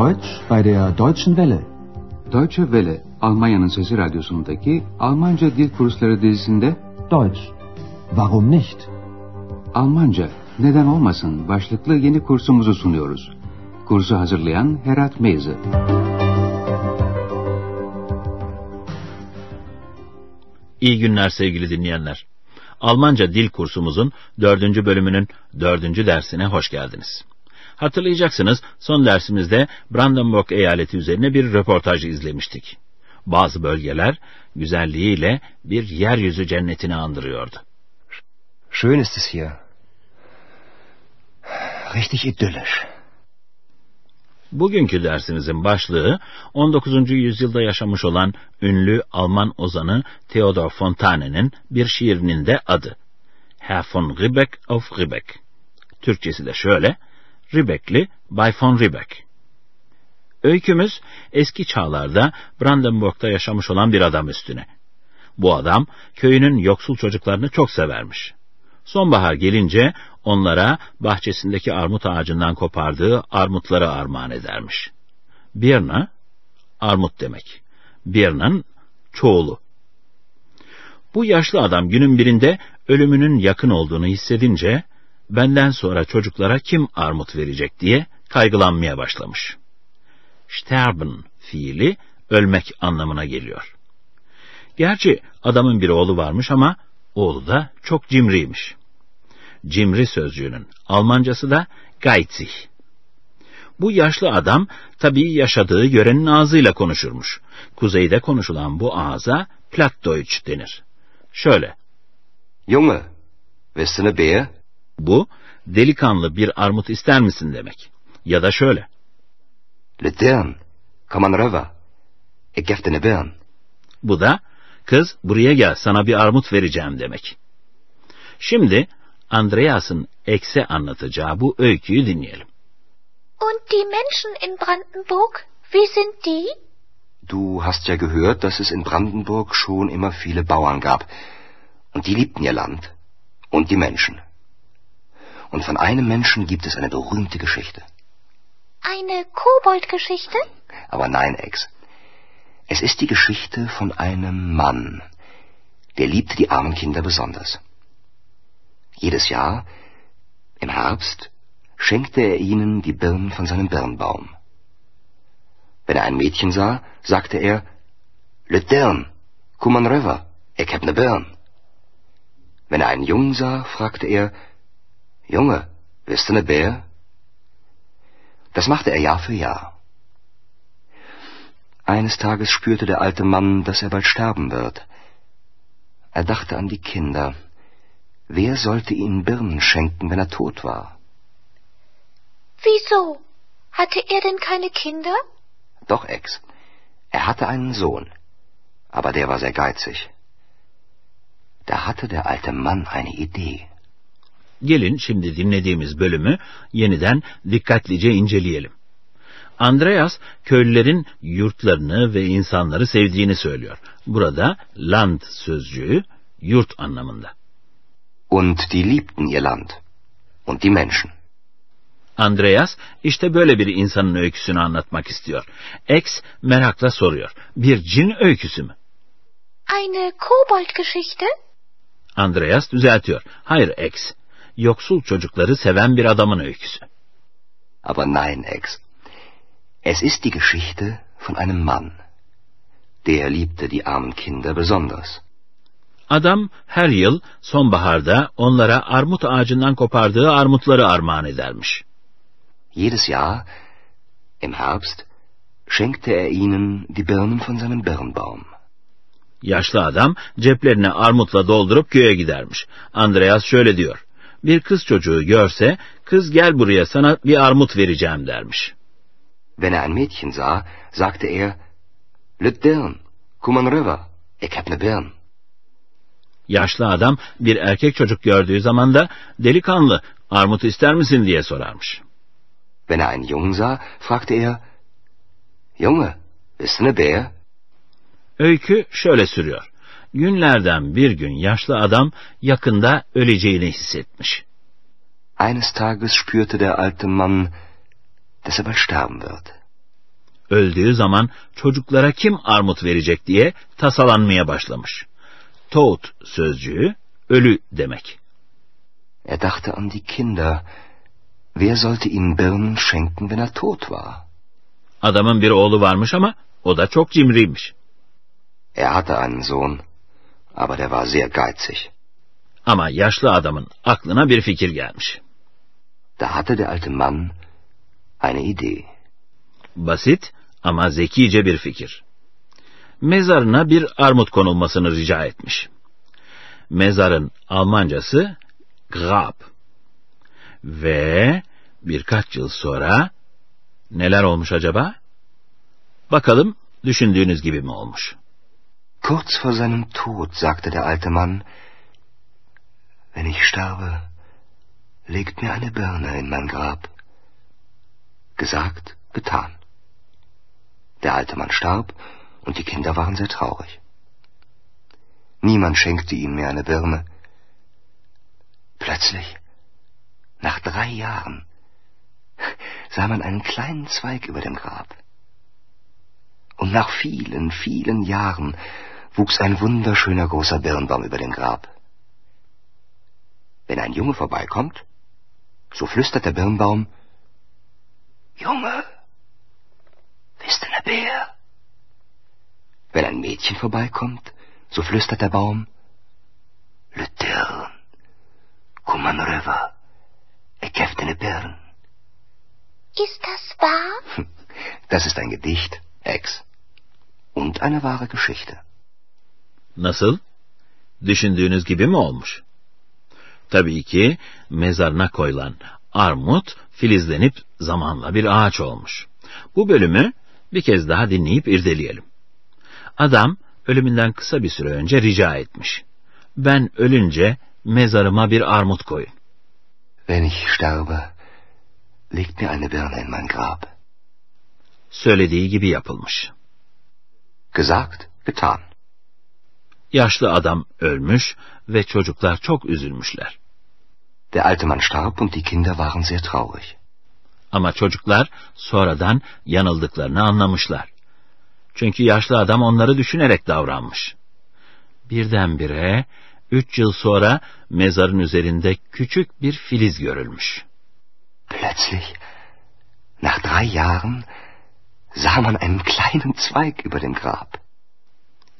Deutsch bei der Deutschen Welle. Deutsche Welle, Almanya'nın Sesi Radyosu'ndaki Almanca Dil Kursları dizisinde Deutsch. Warum nicht? Almanca, neden olmasın başlıklı yeni kursumuzu sunuyoruz. Kursu hazırlayan Herat Meyze. İyi günler sevgili dinleyenler. Almanca dil kursumuzun dördüncü bölümünün dördüncü dersine hoş geldiniz. Hatırlayacaksınız son dersimizde Brandenburg eyaleti üzerine bir röportaj izlemiştik. Bazı bölgeler güzelliğiyle bir yeryüzü cennetini andırıyordu. Schön ist es hier. Richtig idyllisch. Bugünkü dersimizin başlığı 19. yüzyılda yaşamış olan ünlü Alman ozanı Theodor Fontane'nin bir şiirinin de adı. Herr von Ribbeck auf Ribbeck. Türkçesi de şöyle, Ribbeckli Bay von Ribbeck. Öykümüz eski çağlarda Brandenburg'da yaşamış olan bir adam üstüne. Bu adam köyünün yoksul çocuklarını çok severmiş. Sonbahar gelince onlara bahçesindeki armut ağacından kopardığı armutları armağan edermiş. Birna, armut demek. Birna'nın çoğulu. Bu yaşlı adam günün birinde ölümünün yakın olduğunu hissedince, benden sonra çocuklara kim armut verecek diye kaygılanmaya başlamış. Sterben fiili ölmek anlamına geliyor. Gerçi adamın bir oğlu varmış ama oğlu da çok cimriymiş cimri sözcüğünün Almancası da geizig. Bu yaşlı adam tabii yaşadığı yörenin ağzıyla konuşurmuş. Kuzeyde konuşulan bu ağza Plattdeutsch denir. Şöyle. Junge, willst du? Bu delikanlı bir armut ister misin demek. Ya da şöyle. Lütern, komm an röver. Ich gef dir ne Birn. Bu da kız buraya gel sana bir armut vereceğim demek. Şimdi Andreas'ın ekse anlatacağı bu öyküyü dinleyelim. Und die Menschen in Brandenburg, wie sind die? Du hast ja gehört, dass es in Brandenburg schon immer viele Bauern gab. Und die liebten ihr Land und die Menschen. Und von einem Menschen gibt es eine berühmte Geschichte. Eine Koboldgeschichte? Aber nein, Ex. Es ist die Geschichte von einem Mann. Der liebte die armen Kinder besonders. Jedes Jahr, im Herbst, schenkte er ihnen die Birnen von seinem Birnbaum. Wenn er ein Mädchen sah, sagte er, Le Dirn, komm an rüber, ich hab ne Birn. Wenn er einen Jungen sah, fragte er, Junge, willst du ne Bär? Das machte er Jahr für Jahr. Eines Tages spürte der alte Mann, dass er bald sterben wird. Er dachte an die Kinder, Wer sollte ihnen Birnen schenken, wenn er tot war? Wieso? Hatte er denn keine Kinder? Doch, Ex. Er hatte einen Sohn, aber der war sehr geizig. Da hatte der alte Mann eine Idee. Gelin şimdi dinlediğimiz bölümü yeniden dikkatlice inceleyelim. Andreas köylülerin yurtlarını ve insanları sevdiğini söylüyor. Burada land sözcüğü yurt anlamında. Und die liebten ihr Land und die Menschen. Andreas işte böyle bir insanın öyküsünü anlatmak istiyor. X merakla soruyor. Bir cin öyküsü mü? Eine Koboldgeschichte? Andreas düzeltiyor. Hayır X. Yoksul çocukları seven bir adamın öyküsü. Aber nein, Ex. Es ist die Geschichte von einem Mann. Der liebte die armen Kinder besonders. Adam her yıl sonbaharda onlara armut ağacından kopardığı armutları armağan edermiş. Jedes Jahr, im Herbst, schenkte er ihnen die Birnen von seinem Birnbaum. Yaşlı adam ceplerini armutla doldurup köye gidermiş. Andreas şöyle diyor. Bir kız çocuğu görse, kız gel buraya sana bir armut vereceğim dermiş. Wenn er ein Mädchen sah, sagte er, Lüt Dirn, komm an rüber, ich hab ne Birn. Yaşlı adam bir erkek çocuk gördüğü zaman da delikanlı armut ister misin diye sorarmış. Wenn er einen Jungen sah, fragte er, Junge, bist du ne Bär? Öykü şöyle sürüyor. Günlerden bir gün yaşlı adam yakında öleceğini hissetmiş. Eines Tages spürte der alte Mann, dass er bald sterben wird. öldüğü zaman çocuklara kim armut verecek diye tasalanmaya başlamış. Tod sözcüğü ölü demek. Er dachte an die Kinder. Wer sollte ihm Birnen schenken, wenn er tot war? Adamın bir oğlu varmış ama o da çok cimriymiş. Er hatte einen Sohn, aber der war sehr geizig. Ama yaşlı adamın aklına bir fikir gelmiş. Da hatte der alte Mann eine Idee. Basit ama zekice bir fikir. Mezarına bir armut konulmasını rica etmiş. Mezarın Almancası Grab. Ve birkaç yıl sonra neler olmuş acaba? Bakalım düşündüğünüz gibi mi olmuş? Kurz vor seinem Tod sagte der alte Mann, Wenn ich sterbe, legt mir eine Birne in mein Grab. Gesagt, getan. Der alte Mann starb und die Kinder waren sehr traurig. Niemand schenkte ihm mehr eine Birne. Plötzlich, nach drei Jahren, sah man einen kleinen Zweig über dem Grab. Und nach vielen, vielen Jahren wuchs ein wunderschöner großer Birnbaum über dem Grab. Wenn ein Junge vorbeikommt, so flüstert der Birnbaum, Junge, bist du ne Bär? Wenn ein Mädchen vorbeikommt, so flüstert der Baum, Lütern, Kuman River, ich käfte ne Birn. Ist das wahr? Das ist ein Gedicht, Ex. Und eine wahre Geschichte. Nasıl? Düşündüğünüz gibi mi olmuş? Tabii ki mezarına koyulan armut filizlenip zamanla bir ağaç olmuş. Bu bölümü bir kez daha dinleyip irdeleyelim. Adam ölümünden kısa bir süre önce rica etmiş. Ben ölünce mezarıma bir armut koyun. Wenn ich sterbe, legt mir eine Birne in mein Grab. Söylediği gibi yapılmış. Gesagt, getan. Yaşlı adam ölmüş ve çocuklar çok üzülmüşler. Der alte Mann starb und die Kinder waren sehr traurig. Ama çocuklar sonradan yanıldıklarını anlamışlar. Çünkü yaşlı adam onları düşünerek davranmış. Birdenbire üç yıl sonra mezarın üzerinde küçük bir filiz görülmüş. Plötzlich, nach drei Jahren, sah man einen kleinen Zweig über dem Grab.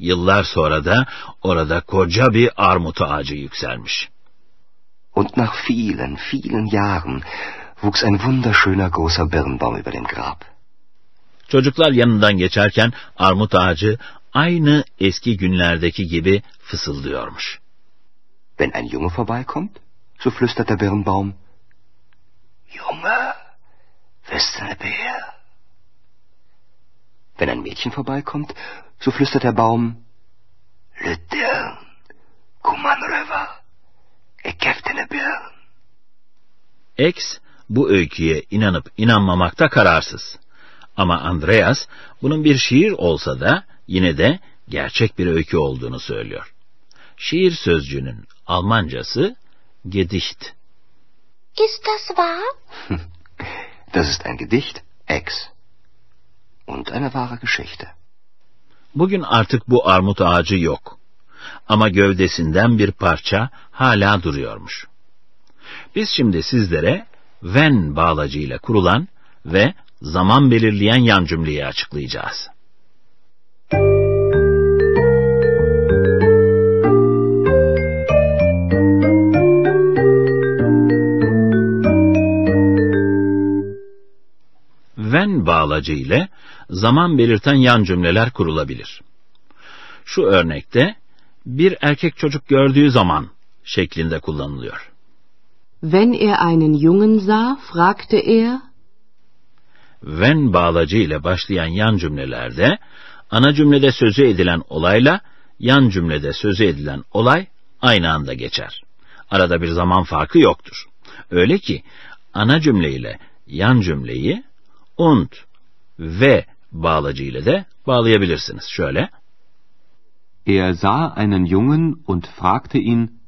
Yıllar sonra da orada koca bir armut ağacı yükselmiş. Und nach vielen, vielen Jahren wuchs ein wunderschöner großer Birnbaum über dem Grab. Çocuklar yanından geçerken armut ağacı aynı eski günlerdeki gibi fısıldıyormuş. Wenn ein Junge vorbeikommt, so flüstert der Birnbaum, Junge, bist du ne Bär? Wenn ein Mädchen vorbeikommt, so flüstert der Baum, Lütern, Kuman River, ich käfte ne Birn. X bu öyküye inanıp inanmamakta kararsız. Ama Andreas bunun bir şiir olsa da yine de gerçek bir öykü olduğunu söylüyor. Şiir sözcüğünün Almancası Gedicht. Ist das wahr? Das ist ein Gedicht, Ex. Und eine wahre Geschichte. Bugün artık bu armut ağacı yok. Ama gövdesinden bir parça hala duruyormuş. Biz şimdi sizlere when bağlacıyla kurulan ve zaman belirleyen yan cümleyi açıklayacağız. When bağlacı ile zaman belirten yan cümleler kurulabilir. Şu örnekte bir erkek çocuk gördüğü zaman şeklinde kullanılıyor. Wenn er einen Jungen sah, fragte er, when bağlacı ile başlayan yan cümlelerde ana cümlede sözü edilen olayla yan cümlede sözü edilen olay aynı anda geçer. Arada bir zaman farkı yoktur. Öyle ki ana cümle ile yan cümleyi und ve bağlacı ile de bağlayabilirsiniz. Şöyle Er sah einen Jungen und fragte ihn,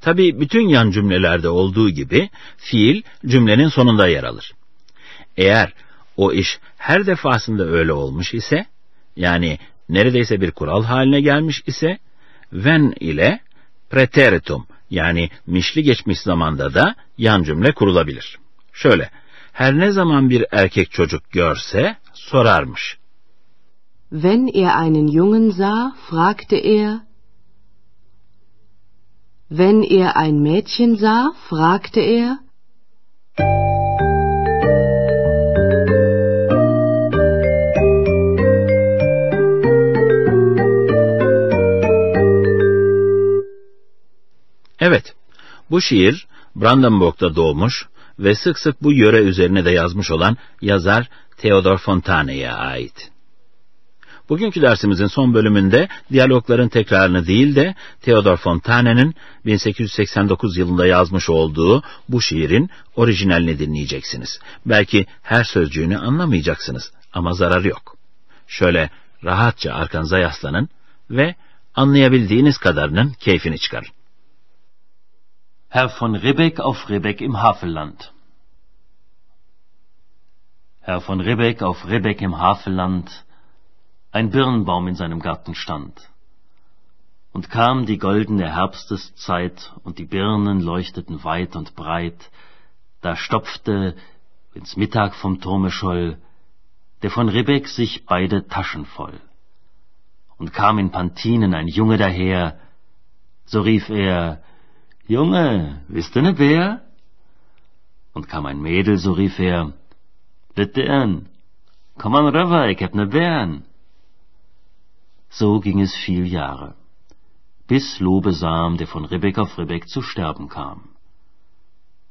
Tabi bütün yan cümlelerde olduğu gibi fiil cümlenin sonunda yer alır. Eğer o iş her defasında öyle olmuş ise, yani neredeyse bir kural haline gelmiş ise, when ile preteritum yani mişli geçmiş zamanda da yan cümle kurulabilir. Şöyle, her ne zaman bir erkek çocuk görse sorarmış. Wenn er einen Jungen sah, fragte er, Wenn er ein Mädchen sah, fragte er, Evet, bu şiir Brandenburg'da doğmuş ve sık sık bu yöre üzerine de yazmış olan yazar Theodor Fontane'ye ait. Bugünkü dersimizin son bölümünde diyalogların tekrarını değil de Theodor Fontane'nin 1889 yılında yazmış olduğu bu şiirin orijinalini dinleyeceksiniz. Belki her sözcüğünü anlamayacaksınız ama zararı yok. Şöyle rahatça arkanıza yaslanın ve anlayabildiğiniz kadarının keyfini çıkarın. Herr von Ribbeck auf Ribbeck im Havelland. Herr von Ribbeck auf Ribbeck im Havelland ein Birnbaum in seinem Garten stand. Und kam die goldene Herbsteszeit, und die Birnen leuchteten weit und breit, da stopfte, wenn's Mittag vom Turme scholl, der von Ribbeck sich beide Taschen voll. Und kam in Pantinen ein Junge daher, so rief er, Junge, bist du ne Bär? Und kam ein Mädel, so rief er, Bitte komm an rüber, ich hab ne Bären. So ging es viel Jahre, bis Lobesam, der von Ribbeck auf Ribbeck zu sterben kam.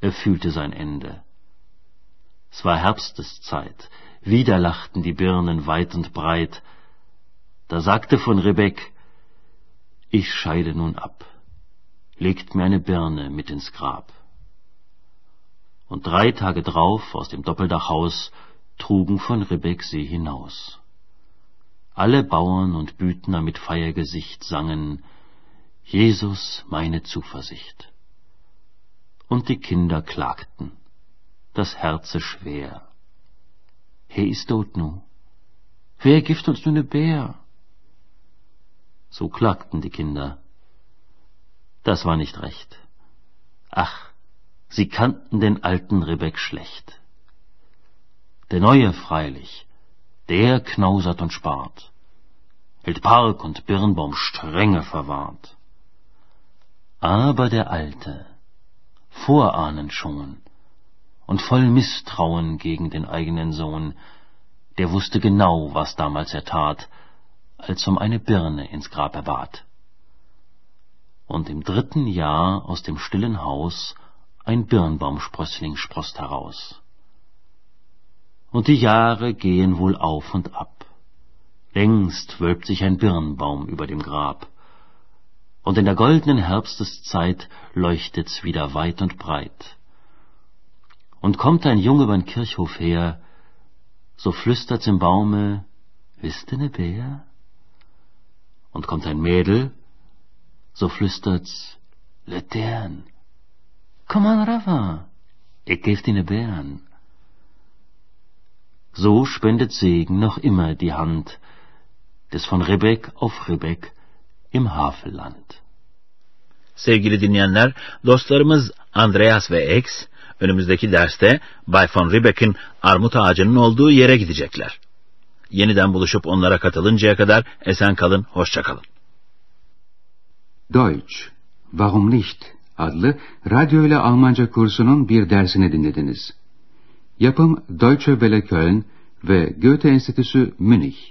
Er fühlte sein Ende. Es war Herbsteszeit, wieder lachten die Birnen weit und breit. Da sagte von Ribbeck, ich scheide nun ab, legt mir eine Birne mit ins Grab. Und drei Tage drauf aus dem Doppeldachhaus trugen von Ribbeck sie hinaus. Alle Bauern und Büdner mit Feiergesicht sangen Jesus meine Zuversicht. Und die Kinder klagten, das Herze schwer. He is tot nu. Wer gift uns nu ne Bär? So klagten die Kinder. Das war nicht recht. Ach, sie kannten den alten Ribbeck schlecht. Der Neue freilich, der knausert und spart, hält Park und Birnbaum strenge verwahrt. Aber der Alte, vorahnend schon und voll Misstrauen gegen den eigenen Sohn, der wusste genau, was damals er tat, als um eine Birne ins Grab er bat. Und im dritten Jahr aus dem stillen Haus ein Birnbaumsprössling sproßt heraus und die Jahre gehen wohl auf und ab. Längst wölbt sich ein Birnbaum über dem Grab, und in der goldenen Herbsteszeit leuchtet's wieder weit und breit. Und kommt ein Junge übern Kirchhof her, so flüstert's im Baume, wisst ne Bär? Und kommt ein Mädel, so flüstert's, Letern, komm an Rava, ich geb dir ne Bären. So spendet Segen noch immer die Hand des von Ribbeck auf Ribbeck im Havelland. Sevgili dinleyenler, dostlarımız Andreas ve X önümüzdeki derste Bay von Ribbeck'in armut ağacının olduğu yere gidecekler. Yeniden buluşup onlara katılıncaya kadar esen kalın, hoşça kalın. Deutsch, Warum nicht? adlı radyo ile Almanca kursunun bir dersini dinlediniz. Yapım Deutsche Welle Köln ve Goethe Enstitüsü Münih.